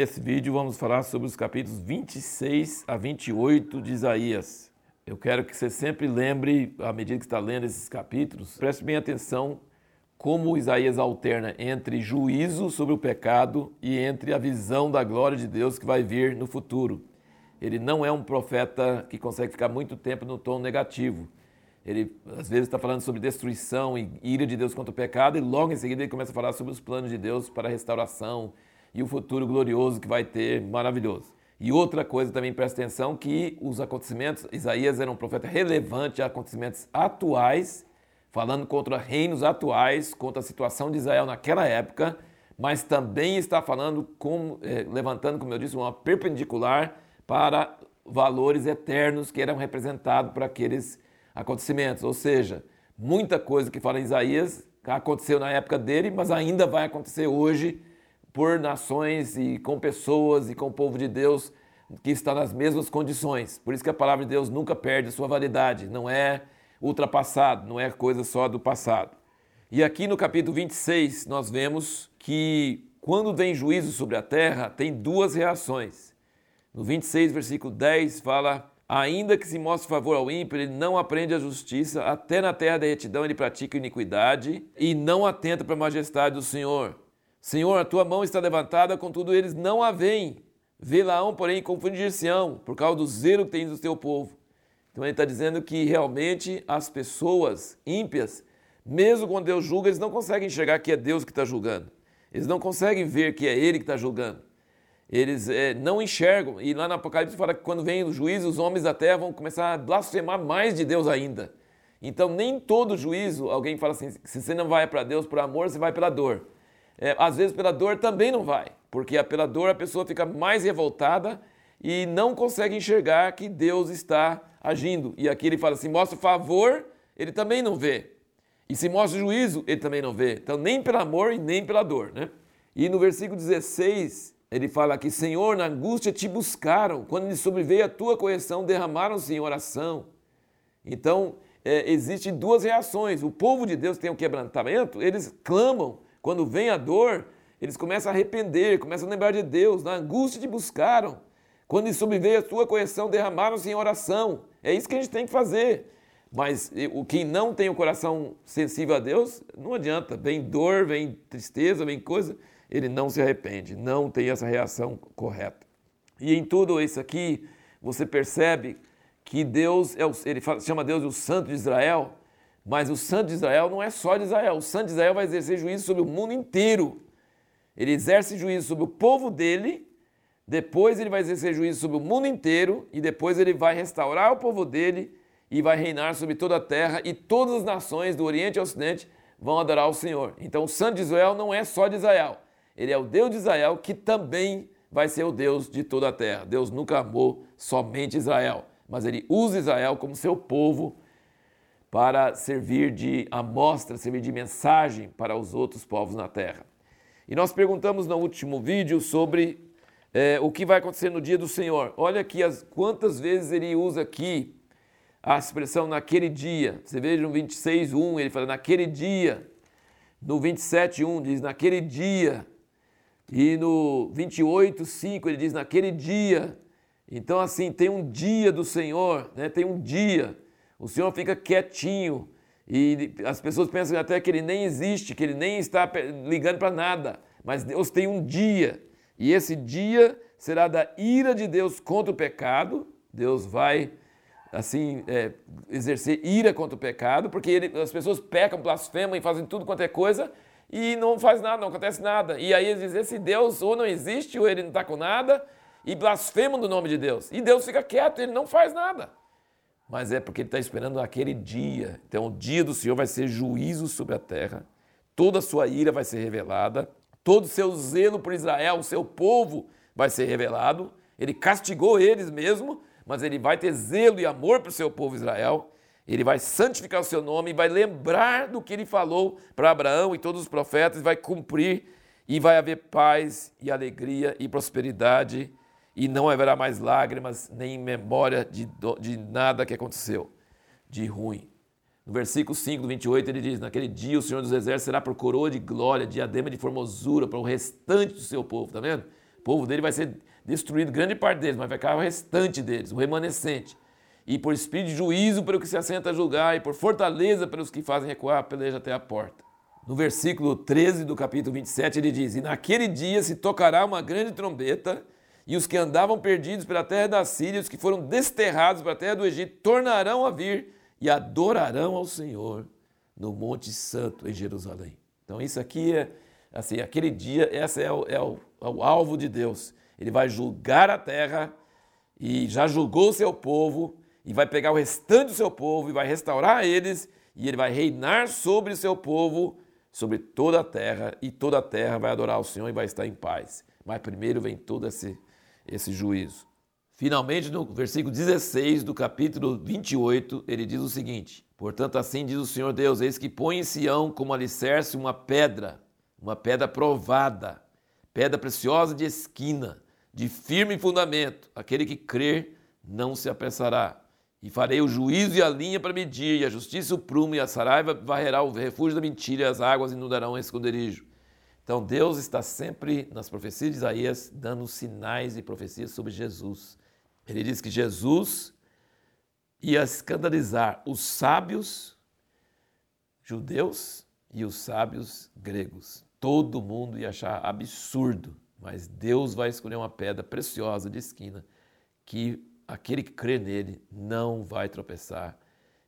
Nesse vídeo vamos falar sobre os capítulos 26 a 28 de Isaías. Eu quero que você sempre lembre, à medida que está lendo esses capítulos, preste bem atenção como Isaías alterna entre juízo sobre o pecado e entre a visão da glória de Deus que vai vir no futuro. Ele não é um profeta que consegue ficar muito tempo no tom negativo. Ele às vezes está falando sobre destruição e ira de Deus contra o pecado, e logo em seguida ele começa a falar sobre os planos de Deus para a restauração e o futuro glorioso que vai ter, maravilhoso. E outra coisa também presta atenção que os acontecimentos, Isaías era um profeta relevante a acontecimentos atuais, falando contra reinos atuais, contra a situação de Israel naquela época, mas também está falando, com, eh, levantando, como eu disse, uma perpendicular para valores eternos que eram representados por aqueles acontecimentos. Ou seja, muita coisa que fala em Isaías aconteceu na época dele, mas ainda vai acontecer hoje por nações e com pessoas e com o povo de Deus que está nas mesmas condições. Por isso que a palavra de Deus nunca perde sua validade, não é ultrapassado, não é coisa só do passado. E aqui no capítulo 26 nós vemos que quando vem juízo sobre a terra, tem duas reações. No 26, versículo 10, fala Ainda que se mostre favor ao ímpio, ele não aprende a justiça, até na terra da retidão ele pratica iniquidade e não atenta para a majestade do Senhor. Senhor, a tua mão está levantada, contudo eles não a veem. Vê-la-ão, porém, confundir-se-ão, por causa do zelo que tens do teu povo. Então ele está dizendo que realmente as pessoas ímpias, mesmo quando Deus julga, eles não conseguem enxergar que é Deus que está julgando. Eles não conseguem ver que é Ele que está julgando eles é, não enxergam. E lá no Apocalipse fala que quando vem o juízo, os homens da terra vão começar a blasfemar mais de Deus ainda. Então, nem todo juízo, alguém fala assim: se você não vai para Deus por amor, você vai pela dor. É, às vezes, pela dor também não vai, porque pela dor a pessoa fica mais revoltada e não consegue enxergar que Deus está agindo. E aqui ele fala assim: mostra favor, ele também não vê. E se mostra juízo, ele também não vê. Então, nem pelo amor e nem pela dor. Né? E no versículo 16, ele fala aqui, Senhor, na angústia te buscaram, quando lhe sobreveio a tua correção, derramaram-se em oração. Então, é, existem duas reações. O povo de Deus tem um quebrantamento, eles clamam. Quando vem a dor, eles começam a arrepender, começam a lembrar de Deus. Na angústia te buscaram. Quando lhe sobreveio a tua correção, derramaram-se em oração. É isso que a gente tem que fazer. Mas o quem não tem o coração sensível a Deus, não adianta. Vem dor, vem tristeza, vem coisa ele não se arrepende, não tem essa reação correta. E em tudo isso aqui, você percebe que Deus, é o, ele chama Deus o Santo de Israel, mas o Santo de Israel não é só de Israel, o Santo de Israel vai exercer juízo sobre o mundo inteiro. Ele exerce juízo sobre o povo dele, depois ele vai exercer juízo sobre o mundo inteiro, e depois ele vai restaurar o povo dele e vai reinar sobre toda a terra, e todas as nações do Oriente ao Ocidente vão adorar o Senhor. Então o Santo de Israel não é só de Israel, ele é o Deus de Israel que também vai ser o Deus de toda a terra. Deus nunca amou somente Israel, mas ele usa Israel como seu povo para servir de amostra, servir de mensagem para os outros povos na terra. E nós perguntamos no último vídeo sobre é, o que vai acontecer no dia do Senhor. Olha aqui as, quantas vezes ele usa aqui a expressão naquele dia. Você veja no 26.1, ele fala naquele dia. No 27.1 diz naquele dia. E no 28, 5, ele diz: naquele dia. Então, assim, tem um dia do Senhor, né? tem um dia. O Senhor fica quietinho. E as pessoas pensam até que ele nem existe, que ele nem está ligando para nada. Mas Deus tem um dia. E esse dia será da ira de Deus contra o pecado. Deus vai, assim, é, exercer ira contra o pecado, porque ele, as pessoas pecam, blasfemam e fazem tudo quanto é coisa e não faz nada, não acontece nada. E aí eles dizem: esse Deus ou não existe, ou ele não está com nada, e blasfemam do nome de Deus. E Deus fica quieto, ele não faz nada. Mas é porque ele está esperando aquele dia. Então, o dia do Senhor vai ser juízo sobre a terra, toda a sua ira vai ser revelada, todo o seu zelo por Israel, o seu povo, vai ser revelado. Ele castigou eles mesmo, mas ele vai ter zelo e amor para o seu povo Israel. Ele vai santificar o seu nome, vai lembrar do que ele falou para Abraão e todos os profetas, vai cumprir e vai haver paz e alegria e prosperidade e não haverá mais lágrimas nem memória de, de nada que aconteceu de ruim. No versículo 5 do 28 ele diz: Naquele dia o Senhor dos Exércitos será por coroa de glória, diadema de formosura para o restante do seu povo, tá vendo? O povo dele vai ser destruído, grande parte deles, mas vai ficar o restante deles, o remanescente. E por espírito de juízo para o que se assenta a julgar, e por fortaleza para os que fazem recuar peleja até a porta. No versículo 13 do capítulo 27, ele diz: E naquele dia se tocará uma grande trombeta, e os que andavam perdidos pela terra da Síria, os que foram desterrados para a terra do Egito, tornarão a vir e adorarão ao Senhor no Monte Santo em Jerusalém. Então, isso aqui é, assim, aquele dia, esse é o, é o, é o alvo de Deus. Ele vai julgar a terra e já julgou o seu povo e vai pegar o restante do seu povo e vai restaurar eles e ele vai reinar sobre o seu povo, sobre toda a terra e toda a terra vai adorar o Senhor e vai estar em paz. Mas primeiro vem todo esse, esse juízo. Finalmente, no versículo 16 do capítulo 28, ele diz o seguinte: Portanto, assim diz o Senhor Deus: Eis que põe em Sião como alicerce uma pedra, uma pedra provada, pedra preciosa de esquina, de firme fundamento. Aquele que crer não se apressará. E farei o juízo e a linha para medir, e a justiça o prumo, e a saraiva varrerá o refúgio da mentira, e as águas inundarão o esconderijo. Então Deus está sempre nas profecias de Isaías dando sinais e profecias sobre Jesus. Ele diz que Jesus ia escandalizar os sábios judeus e os sábios gregos. Todo mundo ia achar absurdo, mas Deus vai escolher uma pedra preciosa de esquina que aquele que crê nele não vai tropeçar.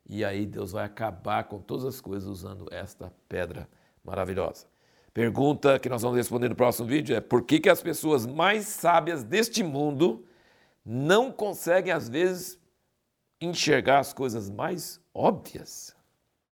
E aí Deus vai acabar com todas as coisas usando esta pedra maravilhosa. Pergunta que nós vamos responder no próximo vídeo é por que, que as pessoas mais sábias deste mundo não conseguem, às vezes, enxergar as coisas mais óbvias.